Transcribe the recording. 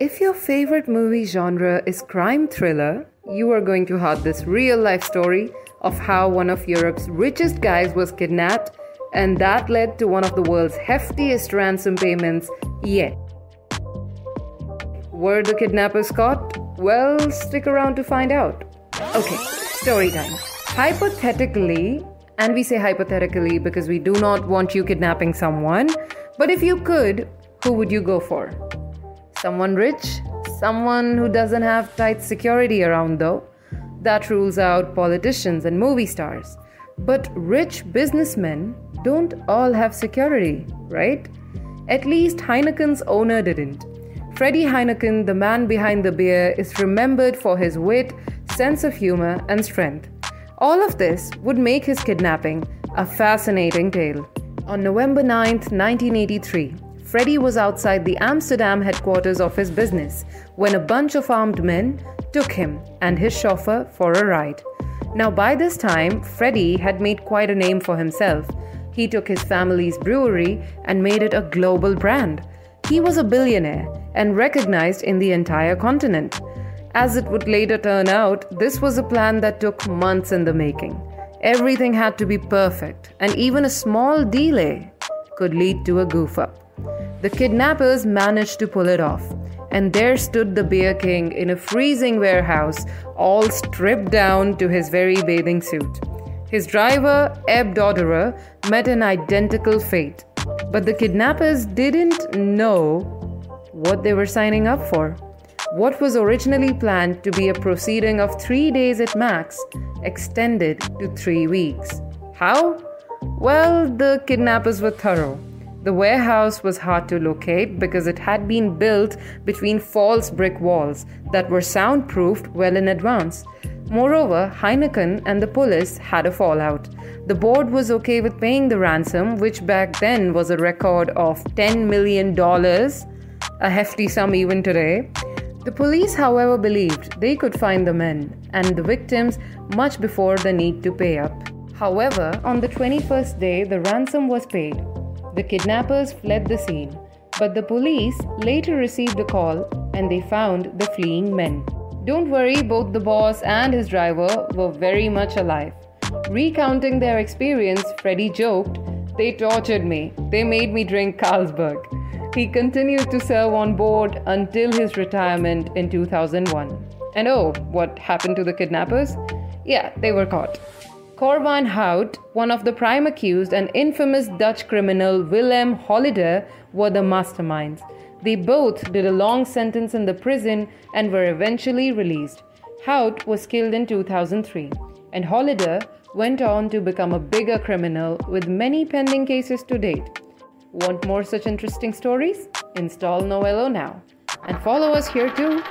If your favorite movie genre is crime thriller, you are going to hear this real life story of how one of Europe's richest guys was kidnapped, and that led to one of the world's heftiest ransom payments yet. Were the kidnappers caught? Well, stick around to find out. Okay, story time. Hypothetically, and we say hypothetically because we do not want you kidnapping someone, but if you could, who would you go for? Someone rich? Someone who doesn't have tight security around, though? That rules out politicians and movie stars. But rich businessmen don't all have security, right? At least Heineken's owner didn't. Freddie Heineken, the man behind the beer, is remembered for his wit, sense of humor, and strength. All of this would make his kidnapping a fascinating tale. On November 9, 1983, Freddie was outside the Amsterdam headquarters of his business when a bunch of armed men took him and his chauffeur for a ride. Now, by this time, Freddie had made quite a name for himself. He took his family's brewery and made it a global brand. He was a billionaire and recognized in the entire continent. As it would later turn out, this was a plan that took months in the making. Everything had to be perfect, and even a small delay could lead to a goof up. The kidnappers managed to pull it off, and there stood the Beer King in a freezing warehouse, all stripped down to his very bathing suit. His driver, Ab Doderer, met an identical fate, but the kidnappers didn't know what they were signing up for. What was originally planned to be a proceeding of three days at max extended to three weeks. How? Well, the kidnappers were thorough. The warehouse was hard to locate because it had been built between false brick walls that were soundproofed well in advance. Moreover, Heineken and the police had a fallout. The board was okay with paying the ransom, which back then was a record of $10 million, a hefty sum even today. The police, however, believed they could find the men and the victims much before the need to pay up. However, on the 21st day, the ransom was paid. The kidnappers fled the scene, but the police later received a call and they found the fleeing men. Don't worry, both the boss and his driver were very much alive. Recounting their experience, Freddy joked, They tortured me. They made me drink Carlsberg. He continued to serve on board until his retirement in 2001. And oh, what happened to the kidnappers? Yeah, they were caught. Cor van Hout, one of the prime accused, and infamous Dutch criminal Willem Holleeder were the masterminds. They both did a long sentence in the prison and were eventually released. Hout was killed in 2003, and Holleeder went on to become a bigger criminal with many pending cases to date. Want more such interesting stories? Install Novello now. And follow us here too